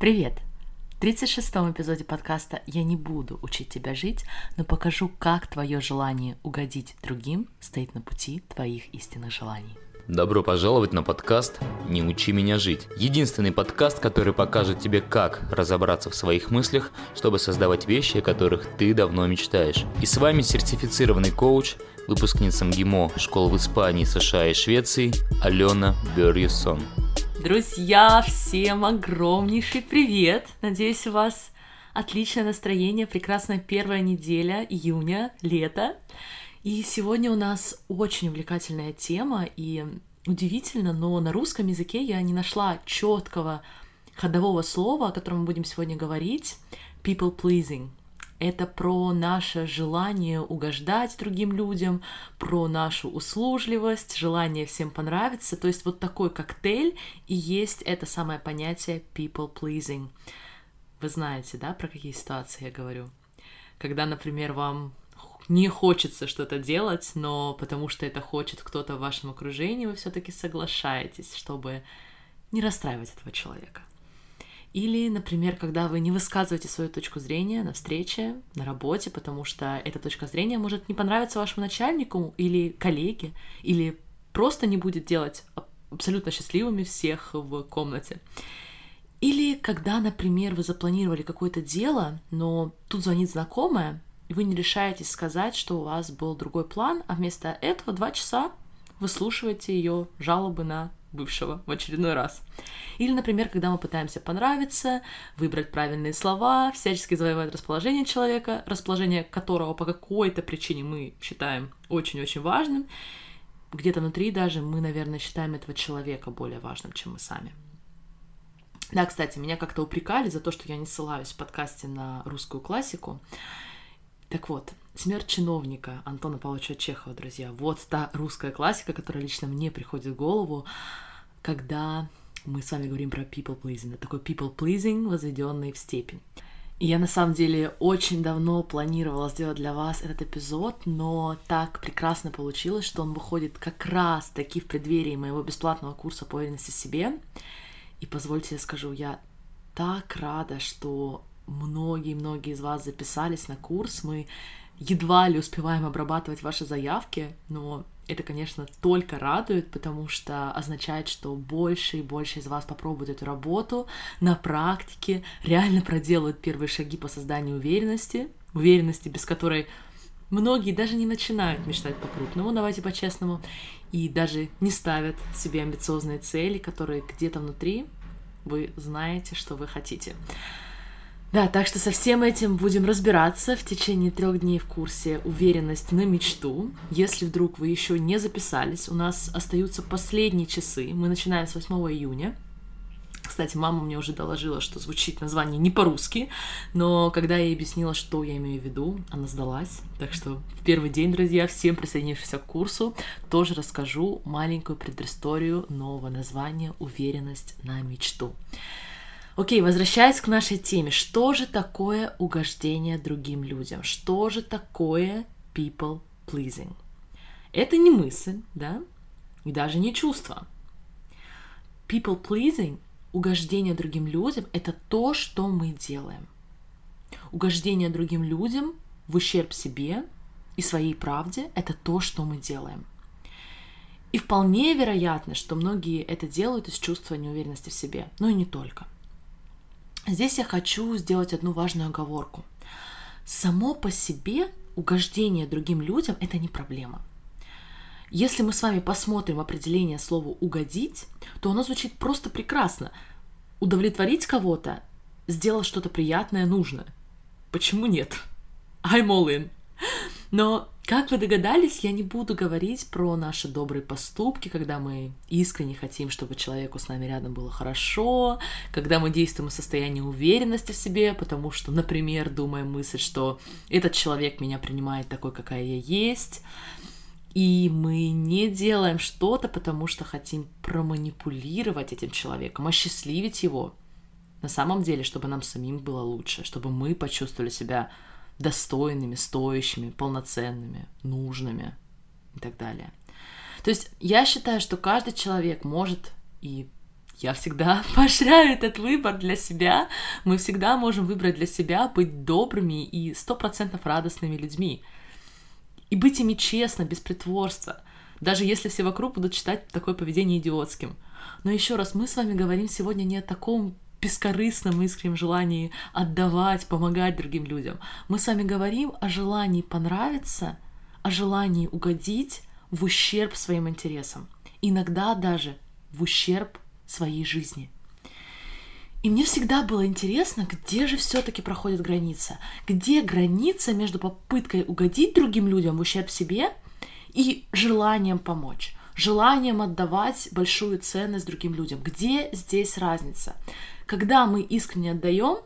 Привет! В 36-м эпизоде подкаста «Я не буду учить тебя жить, но покажу, как твое желание угодить другим стоит на пути твоих истинных желаний». Добро пожаловать на подкаст «Не учи меня жить». Единственный подкаст, который покажет тебе, как разобраться в своих мыслях, чтобы создавать вещи, о которых ты давно мечтаешь. И с вами сертифицированный коуч, выпускница МГИМО школ в Испании, США и Швеции Алена Берьюсон. Друзья, всем огромнейший привет! Надеюсь, у вас отличное настроение, прекрасная первая неделя июня, лето. И сегодня у нас очень увлекательная тема, и удивительно, но на русском языке я не нашла четкого ходового слова, о котором мы будем сегодня говорить. People pleasing. Это про наше желание угождать другим людям, про нашу услужливость, желание всем понравиться. То есть вот такой коктейль и есть это самое понятие people pleasing. Вы знаете, да, про какие ситуации я говорю? Когда, например, вам не хочется что-то делать, но потому что это хочет кто-то в вашем окружении, вы все-таки соглашаетесь, чтобы не расстраивать этого человека. Или, например, когда вы не высказываете свою точку зрения на встрече, на работе, потому что эта точка зрения может не понравиться вашему начальнику или коллеге, или просто не будет делать абсолютно счастливыми всех в комнате. Или когда, например, вы запланировали какое-то дело, но тут звонит знакомая, и вы не решаетесь сказать, что у вас был другой план, а вместо этого два часа выслушиваете ее жалобы на бывшего в очередной раз. Или, например, когда мы пытаемся понравиться, выбрать правильные слова, всячески завоевать расположение человека, расположение которого по какой-то причине мы считаем очень-очень важным, где-то внутри даже мы, наверное, считаем этого человека более важным, чем мы сами. Да, кстати, меня как-то упрекали за то, что я не ссылаюсь в подкасте на русскую классику. Так вот, «Смерть чиновника» Антона Павловича Чехова, друзья. Вот та русская классика, которая лично мне приходит в голову, когда мы с вами говорим про people pleasing. Это такой people pleasing, возведенный в степень. И я на самом деле очень давно планировала сделать для вас этот эпизод, но так прекрасно получилось, что он выходит как раз таки в преддверии моего бесплатного курса по уверенности в себе. И позвольте я скажу, я так рада, что многие-многие из вас записались на курс. Мы едва ли успеваем обрабатывать ваши заявки, но это, конечно, только радует, потому что означает, что больше и больше из вас попробуют эту работу на практике, реально проделают первые шаги по созданию уверенности, уверенности, без которой многие даже не начинают мечтать по-крупному, давайте по-честному, и даже не ставят себе амбициозные цели, которые где-то внутри вы знаете, что вы хотите. Да, так что со всем этим будем разбираться в течение трех дней в курсе «Уверенность на мечту». Если вдруг вы еще не записались, у нас остаются последние часы. Мы начинаем с 8 июня. Кстати, мама мне уже доложила, что звучит название не по-русски, но когда я ей объяснила, что я имею в виду, она сдалась. Так что в первый день, друзья, всем присоединившимся к курсу, тоже расскажу маленькую предысторию нового названия «Уверенность на мечту». Окей, возвращаясь к нашей теме, что же такое угождение другим людям? Что же такое people pleasing? Это не мысль, да, и даже не чувство. People pleasing, угождение другим людям, это то, что мы делаем. Угождение другим людям в ущерб себе и своей правде – это то, что мы делаем. И вполне вероятно, что многие это делают из чувства неуверенности в себе, но и не только – Здесь я хочу сделать одну важную оговорку. Само по себе угождение другим людям – это не проблема. Если мы с вами посмотрим определение слова «угодить», то оно звучит просто прекрасно. Удовлетворить кого-то, сделать что-то приятное, нужно. Почему нет? I'm all in. Но как вы догадались, я не буду говорить про наши добрые поступки, когда мы искренне хотим, чтобы человеку с нами рядом было хорошо, когда мы действуем в состоянии уверенности в себе, потому что, например, думаем мысль, что этот человек меня принимает такой, какая я есть, и мы не делаем что-то, потому что хотим проманипулировать этим человеком, осчастливить его. На самом деле, чтобы нам самим было лучше, чтобы мы почувствовали себя достойными, стоящими, полноценными, нужными и так далее. То есть я считаю, что каждый человек может и я всегда поощряю этот выбор для себя. Мы всегда можем выбрать для себя быть добрыми и сто процентов радостными людьми. И быть ими честно, без притворства, даже если все вокруг будут считать такое поведение идиотским. Но еще раз, мы с вами говорим сегодня не о таком бескорыстном искреннем желании отдавать, помогать другим людям. Мы с вами говорим о желании понравиться, о желании угодить в ущерб своим интересам. Иногда даже в ущерб своей жизни. И мне всегда было интересно, где же все-таки проходит граница. Где граница между попыткой угодить другим людям в ущерб себе и желанием помочь, желанием отдавать большую ценность другим людям. Где здесь разница? Когда мы искренне отдаем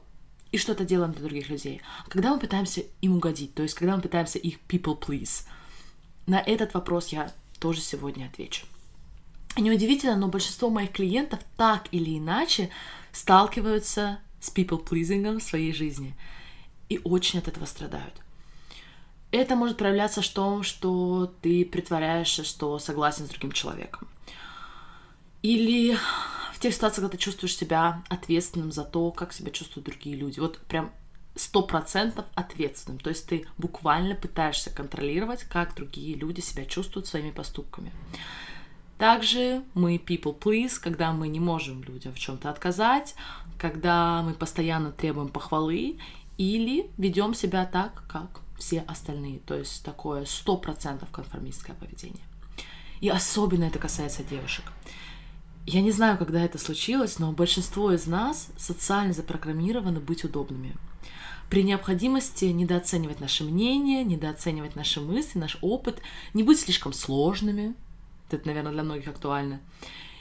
и что-то делаем для других людей, когда мы пытаемся им угодить, то есть когда мы пытаемся их people please. На этот вопрос я тоже сегодня отвечу. Неудивительно, но большинство моих клиентов так или иначе сталкиваются с people-pleasing в своей жизни и очень от этого страдают. Это может проявляться в том, что ты притворяешься, что согласен с другим человеком. Или тех ситуациях, когда ты чувствуешь себя ответственным за то, как себя чувствуют другие люди. Вот прям сто процентов ответственным. То есть ты буквально пытаешься контролировать, как другие люди себя чувствуют своими поступками. Также мы people please, когда мы не можем людям в чем-то отказать, когда мы постоянно требуем похвалы или ведем себя так, как все остальные. То есть такое сто процентов конформистское поведение. И особенно это касается девушек. Я не знаю, когда это случилось, но большинство из нас социально запрограммированы быть удобными. При необходимости недооценивать наше мнение, недооценивать наши мысли, наш опыт, не быть слишком сложными, это, наверное, для многих актуально,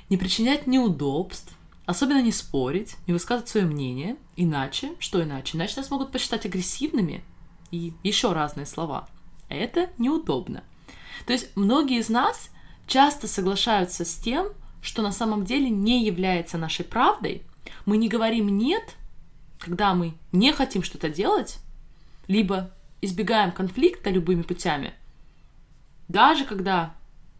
не причинять неудобств, особенно не спорить, не высказывать свое мнение, иначе, что иначе? Иначе нас могут посчитать агрессивными и еще разные слова. Это неудобно. То есть многие из нас часто соглашаются с тем, что на самом деле не является нашей правдой. Мы не говорим «нет», когда мы не хотим что-то делать, либо избегаем конфликта любыми путями, даже когда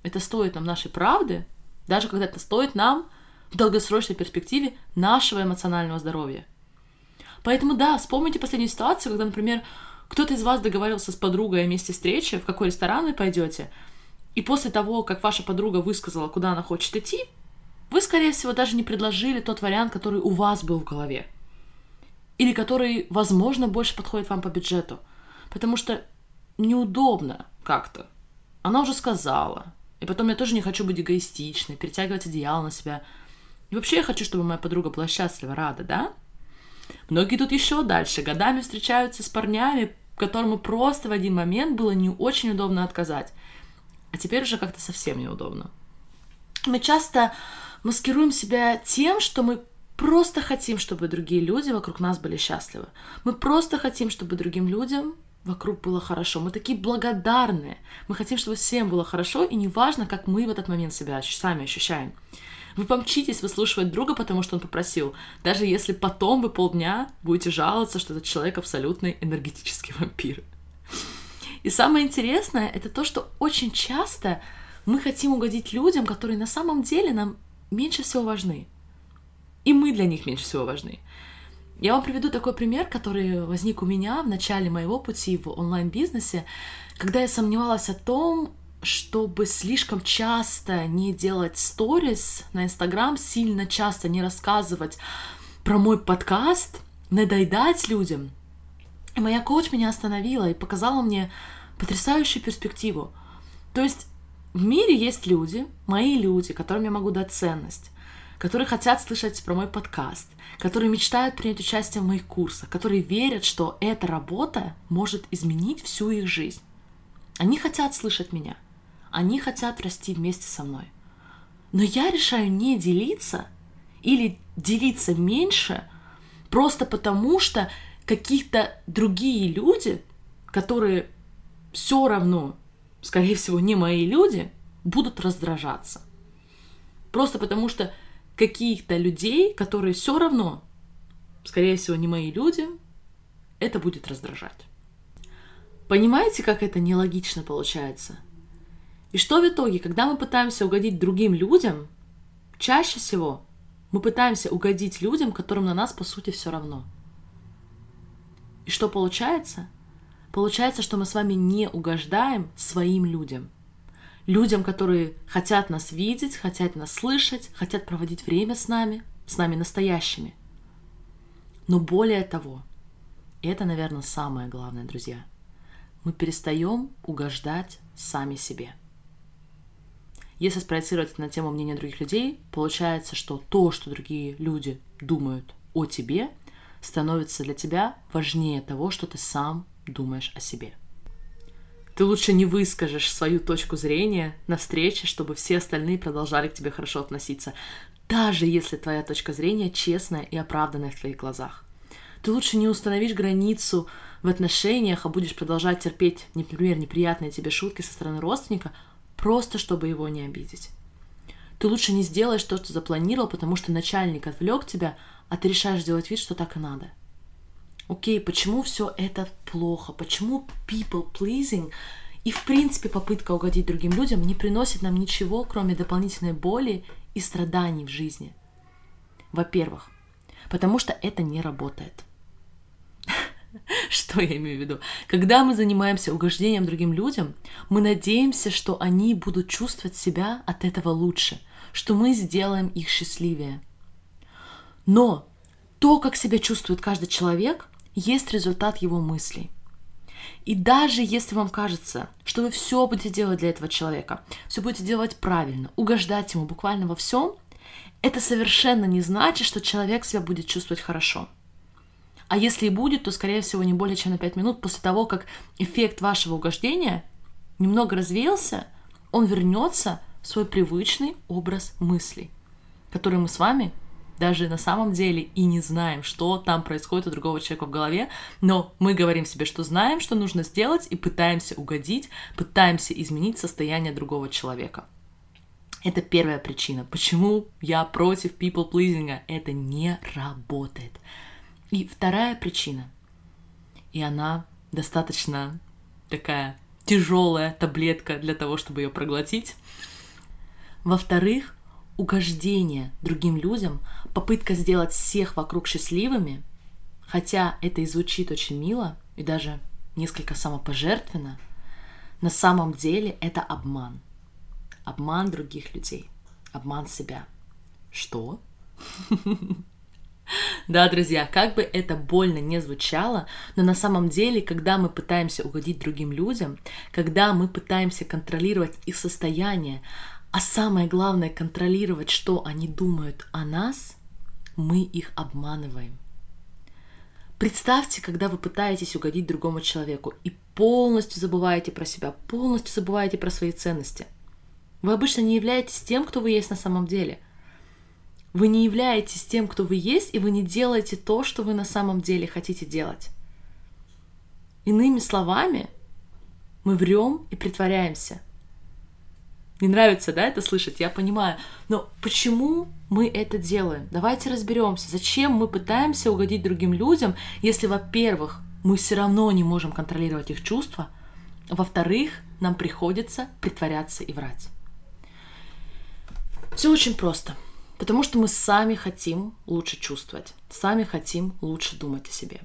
это стоит нам нашей правды, даже когда это стоит нам в долгосрочной перспективе нашего эмоционального здоровья. Поэтому да, вспомните последнюю ситуацию, когда, например, кто-то из вас договорился с подругой о месте встречи, в какой ресторан вы пойдете, и после того, как ваша подруга высказала, куда она хочет идти, вы, скорее всего, даже не предложили тот вариант, который у вас был в голове. Или который, возможно, больше подходит вам по бюджету. Потому что неудобно как-то. Она уже сказала, и потом я тоже не хочу быть эгоистичной, перетягивать одеяло на себя. И вообще я хочу, чтобы моя подруга была счастлива, рада, да? Многие тут еще дальше, годами встречаются с парнями, которому просто в один момент было не очень удобно отказать. А теперь уже как-то совсем неудобно. Мы часто маскируем себя тем, что мы просто хотим, чтобы другие люди вокруг нас были счастливы. Мы просто хотим, чтобы другим людям вокруг было хорошо. Мы такие благодарные. Мы хотим, чтобы всем было хорошо, и неважно, как мы в этот момент себя сами ощущаем. Вы помчитесь выслушивать друга, потому что он попросил, даже если потом вы полдня будете жаловаться, что этот человек абсолютный энергетический вампир. И самое интересное, это то, что очень часто мы хотим угодить людям, которые на самом деле нам меньше всего важны. И мы для них меньше всего важны. Я вам приведу такой пример, который возник у меня в начале моего пути в онлайн-бизнесе, когда я сомневалась о том, чтобы слишком часто не делать сторис на Инстаграм, сильно часто не рассказывать про мой подкаст, надоедать людям. Моя коуч меня остановила и показала мне потрясающую перспективу. То есть в мире есть люди, мои люди, которым я могу дать ценность которые хотят слышать про мой подкаст, которые мечтают принять участие в моих курсах, которые верят, что эта работа может изменить всю их жизнь. Они хотят слышать меня, они хотят расти вместе со мной. Но я решаю не делиться или делиться меньше просто потому, что какие-то другие люди, которые все равно, скорее всего, не мои люди, будут раздражаться. Просто потому что каких-то людей, которые все равно, скорее всего, не мои люди, это будет раздражать. Понимаете, как это нелогично получается? И что в итоге, когда мы пытаемся угодить другим людям, чаще всего Мы пытаемся угодить людям, которым на нас, по сути, все равно. И что получается? Получается, что мы с вами не угождаем своим людям. Людям, которые хотят нас видеть, хотят нас слышать, хотят проводить время с нами, с нами настоящими. Но более того, и это, наверное, самое главное, друзья, мы перестаем угождать сами себе. Если спроецировать на тему мнения других людей, получается, что то, что другие люди думают о тебе, становится для тебя важнее того, что ты сам думаешь о себе. Ты лучше не выскажешь свою точку зрения на встрече, чтобы все остальные продолжали к тебе хорошо относиться, даже если твоя точка зрения честная и оправданная в твоих глазах. Ты лучше не установишь границу в отношениях, а будешь продолжать терпеть, например, неприятные тебе шутки со стороны родственника, просто чтобы его не обидеть. Ты лучше не сделаешь то, что запланировал, потому что начальник отвлек тебя, а ты решаешь делать вид, что так и надо. Окей, почему все это плохо? Почему people pleasing и, в принципе, попытка угодить другим людям не приносит нам ничего, кроме дополнительной боли и страданий в жизни? Во-первых, потому что это не работает. Что я имею в виду? Когда мы занимаемся угождением другим людям, мы надеемся, что они будут чувствовать себя от этого лучше, что мы сделаем их счастливее. Но то, как себя чувствует каждый человек, есть результат его мыслей. И даже если вам кажется, что вы все будете делать для этого человека, все будете делать правильно, угождать ему буквально во всем, это совершенно не значит, что человек себя будет чувствовать хорошо – а если и будет, то, скорее всего, не более чем на 5 минут после того, как эффект вашего угождения немного развеялся, он вернется свой привычный образ мыслей, который мы с вами даже на самом деле и не знаем, что там происходит у другого человека в голове, но мы говорим себе, что знаем, что нужно сделать, и пытаемся угодить, пытаемся изменить состояние другого человека. Это первая причина, почему я против people pleasing. Это не работает. И вторая причина, и она достаточно такая тяжелая таблетка для того, чтобы ее проглотить. Во-вторых, угождение другим людям, попытка сделать всех вокруг счастливыми, хотя это и звучит очень мило и даже несколько самопожертвенно, на самом деле это обман. Обман других людей, обман себя. Что? Да, друзья, как бы это больно не звучало, но на самом деле, когда мы пытаемся угодить другим людям, когда мы пытаемся контролировать их состояние, а самое главное контролировать, что они думают о нас, мы их обманываем. Представьте, когда вы пытаетесь угодить другому человеку и полностью забываете про себя, полностью забываете про свои ценности. Вы обычно не являетесь тем, кто вы есть на самом деле – вы не являетесь тем, кто вы есть, и вы не делаете то, что вы на самом деле хотите делать. Иными словами, мы врем и притворяемся. Не нравится, да, это слышать, я понимаю. Но почему мы это делаем? Давайте разберемся. Зачем мы пытаемся угодить другим людям, если, во-первых, мы все равно не можем контролировать их чувства, во-вторых, нам приходится притворяться и врать. Все очень просто. Потому что мы сами хотим лучше чувствовать, сами хотим лучше думать о себе.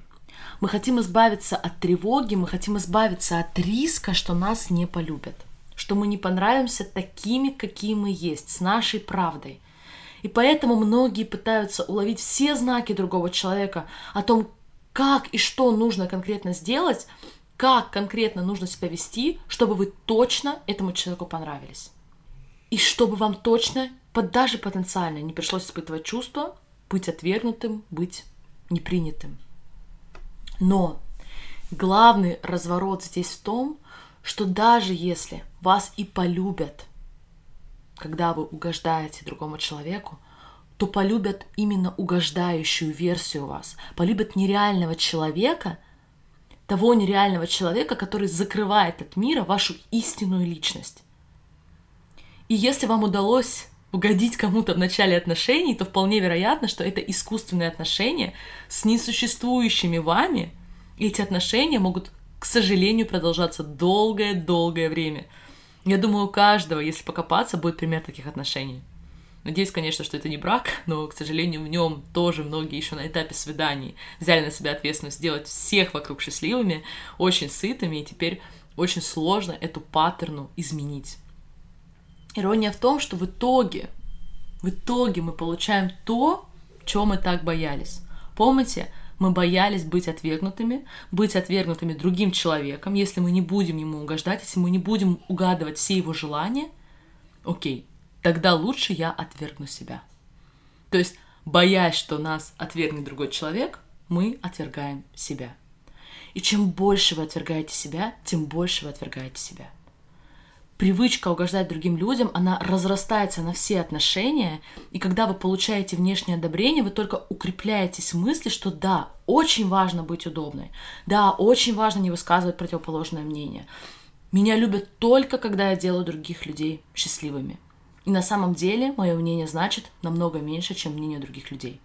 Мы хотим избавиться от тревоги, мы хотим избавиться от риска, что нас не полюбят, что мы не понравимся такими, какие мы есть, с нашей правдой. И поэтому многие пытаются уловить все знаки другого человека о том, как и что нужно конкретно сделать, как конкретно нужно себя вести, чтобы вы точно этому человеку понравились. И чтобы вам точно даже потенциально не пришлось испытывать чувства, быть отвергнутым, быть непринятым. Но главный разворот здесь в том, что даже если вас и полюбят, когда вы угождаете другому человеку, то полюбят именно угождающую версию вас, полюбят нереального человека, того нереального человека, который закрывает от мира вашу истинную личность. И если вам удалось угодить кому-то в начале отношений, то вполне вероятно, что это искусственные отношения с несуществующими вами. И эти отношения могут, к сожалению, продолжаться долгое-долгое время. Я думаю, у каждого, если покопаться, будет пример таких отношений. Надеюсь, конечно, что это не брак, но, к сожалению, в нем тоже многие еще на этапе свиданий взяли на себя ответственность сделать всех вокруг счастливыми, очень сытыми, и теперь очень сложно эту паттерну изменить. Ирония в том, что в итоге, в итоге мы получаем то, чего мы так боялись. Помните, мы боялись быть отвергнутыми, быть отвергнутыми другим человеком, если мы не будем ему угождать, если мы не будем угадывать все его желания, окей, тогда лучше я отвергну себя. То есть, боясь, что нас отвергнет другой человек, мы отвергаем себя. И чем больше вы отвергаете себя, тем больше вы отвергаете себя привычка угождать другим людям, она разрастается на все отношения, и когда вы получаете внешнее одобрение, вы только укрепляетесь в мысли, что да, очень важно быть удобной, да, очень важно не высказывать противоположное мнение. Меня любят только, когда я делаю других людей счастливыми. И на самом деле мое мнение значит намного меньше, чем мнение других людей.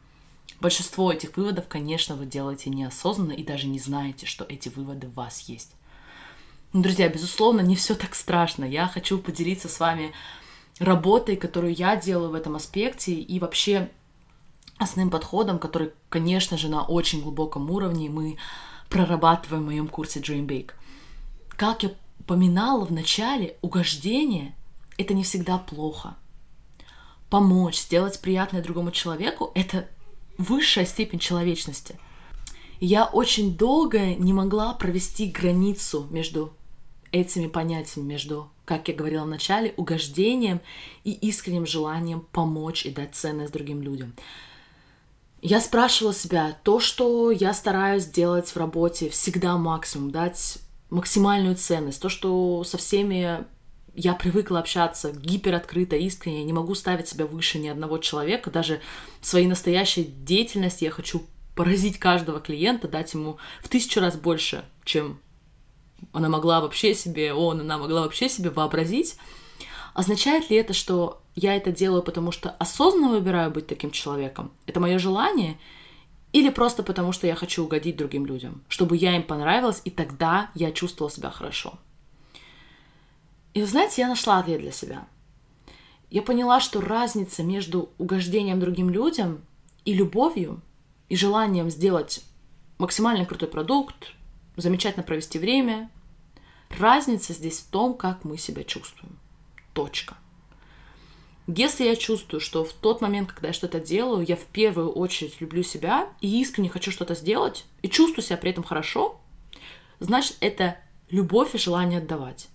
Большинство этих выводов, конечно, вы делаете неосознанно и даже не знаете, что эти выводы в вас есть. Ну, друзья, безусловно, не все так страшно. Я хочу поделиться с вами работой, которую я делаю в этом аспекте, и вообще основным подходом, который, конечно же, на очень глубоком уровне мы прорабатываем в моем курсе Dream Big. Как я упоминала в начале, угождение — это не всегда плохо. Помочь, сделать приятное другому человеку — это высшая степень человечности. я очень долго не могла провести границу между этими понятиями между, как я говорила в начале, угождением и искренним желанием помочь и дать ценность другим людям. Я спрашивала себя, то, что я стараюсь делать в работе, всегда максимум, дать максимальную ценность, то, что со всеми я привыкла общаться гипероткрыто, искренне, я не могу ставить себя выше ни одного человека, даже в своей настоящей деятельности я хочу поразить каждого клиента, дать ему в тысячу раз больше, чем она могла вообще себе, он, она могла вообще себе вообразить, означает ли это, что я это делаю, потому что осознанно выбираю быть таким человеком? Это мое желание? Или просто потому, что я хочу угодить другим людям, чтобы я им понравилась, и тогда я чувствовала себя хорошо? И вы знаете, я нашла ответ для себя. Я поняла, что разница между угождением другим людям и любовью, и желанием сделать максимально крутой продукт, замечательно провести время. Разница здесь в том, как мы себя чувствуем. Точка. Если я чувствую, что в тот момент, когда я что-то делаю, я в первую очередь люблю себя и искренне хочу что-то сделать, и чувствую себя при этом хорошо, значит, это любовь и желание отдавать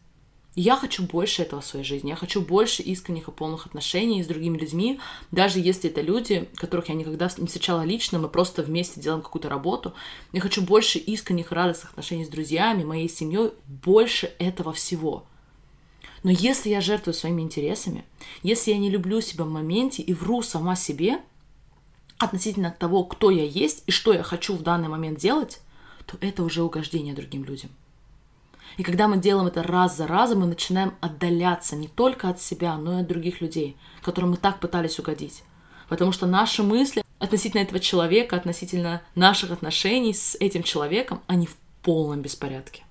я хочу больше этого в своей жизни. Я хочу больше искренних и полных отношений с другими людьми, даже если это люди, которых я никогда не встречала лично, мы просто вместе делаем какую-то работу. Я хочу больше искренних радостных отношений с друзьями, моей семьей, больше этого всего. Но если я жертвую своими интересами, если я не люблю себя в моменте и вру сама себе относительно того, кто я есть и что я хочу в данный момент делать, то это уже угождение другим людям. И когда мы делаем это раз за разом, мы начинаем отдаляться не только от себя, но и от других людей, которым мы так пытались угодить. Потому что наши мысли относительно этого человека, относительно наших отношений с этим человеком, они в полном беспорядке.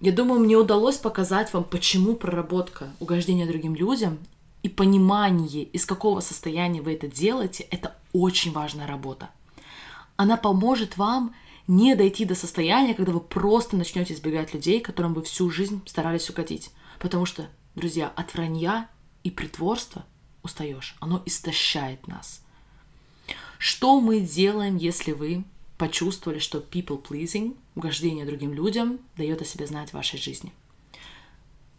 Я думаю, мне удалось показать вам, почему проработка угождения другим людям и понимание, из какого состояния вы это делаете, это очень важная работа. Она поможет вам не дойти до состояния, когда вы просто начнете избегать людей, которым вы всю жизнь старались угодить. Потому что, друзья, от вранья и притворства устаешь. Оно истощает нас. Что мы делаем, если вы почувствовали, что people pleasing, угождение другим людям, дает о себе знать в вашей жизни?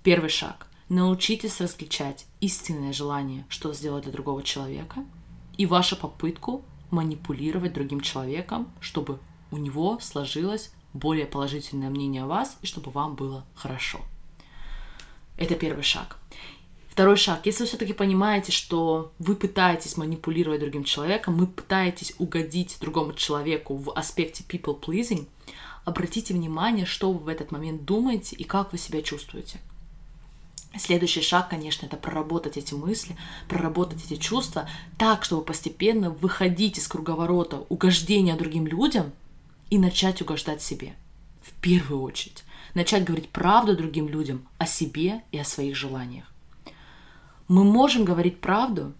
Первый шаг. Научитесь различать истинное желание, что сделать для другого человека, и вашу попытку манипулировать другим человеком, чтобы у него сложилось более положительное мнение о вас и чтобы вам было хорошо. Это первый шаг. Второй шаг. Если вы все-таки понимаете, что вы пытаетесь манипулировать другим человеком, вы пытаетесь угодить другому человеку в аспекте people pleasing, обратите внимание, что вы в этот момент думаете и как вы себя чувствуете. Следующий шаг, конечно, это проработать эти мысли, проработать эти чувства так, чтобы постепенно выходить из круговорота угождения другим людям – и начать угождать себе. В первую очередь. Начать говорить правду другим людям о себе и о своих желаниях. Мы можем говорить правду,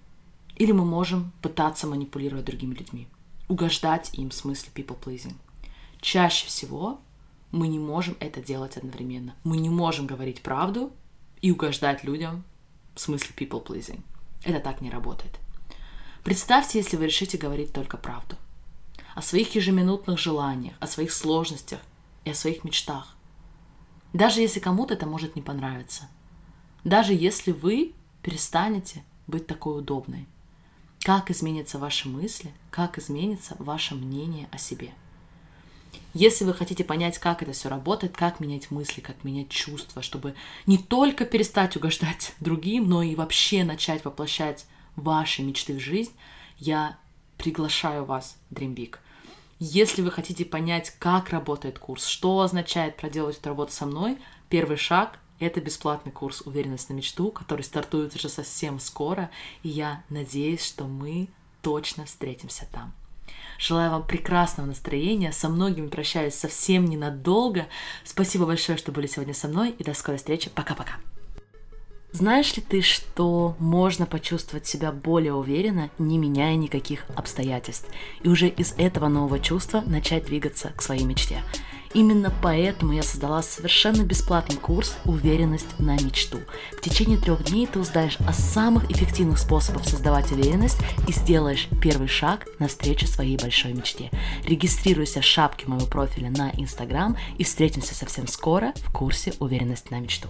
или мы можем пытаться манипулировать другими людьми, угождать им в смысле people pleasing. Чаще всего мы не можем это делать одновременно. Мы не можем говорить правду и угождать людям в смысле people pleasing. Это так не работает. Представьте, если вы решите говорить только правду. О своих ежеминутных желаниях, о своих сложностях и о своих мечтах. Даже если кому-то это может не понравиться. Даже если вы перестанете быть такой удобной. Как изменятся ваши мысли, как изменится ваше мнение о себе. Если вы хотите понять, как это все работает, как менять мысли, как менять чувства, чтобы не только перестать угождать другим, но и вообще начать воплощать ваши мечты в жизнь, я приглашаю вас в Dream Big. Если вы хотите понять, как работает курс, что означает проделать эту работу со мной, первый шаг — это бесплатный курс «Уверенность на мечту», который стартует уже совсем скоро, и я надеюсь, что мы точно встретимся там. Желаю вам прекрасного настроения. Со многими прощаюсь совсем ненадолго. Спасибо большое, что были сегодня со мной. И до скорой встречи. Пока-пока. Знаешь ли ты, что можно почувствовать себя более уверенно, не меняя никаких обстоятельств, и уже из этого нового чувства начать двигаться к своей мечте? Именно поэтому я создала совершенно бесплатный курс «Уверенность на мечту». В течение трех дней ты узнаешь о самых эффективных способах создавать уверенность и сделаешь первый шаг навстречу своей большой мечте. Регистрируйся в шапке моего профиля на Инстаграм и встретимся совсем скоро в курсе «Уверенность на мечту».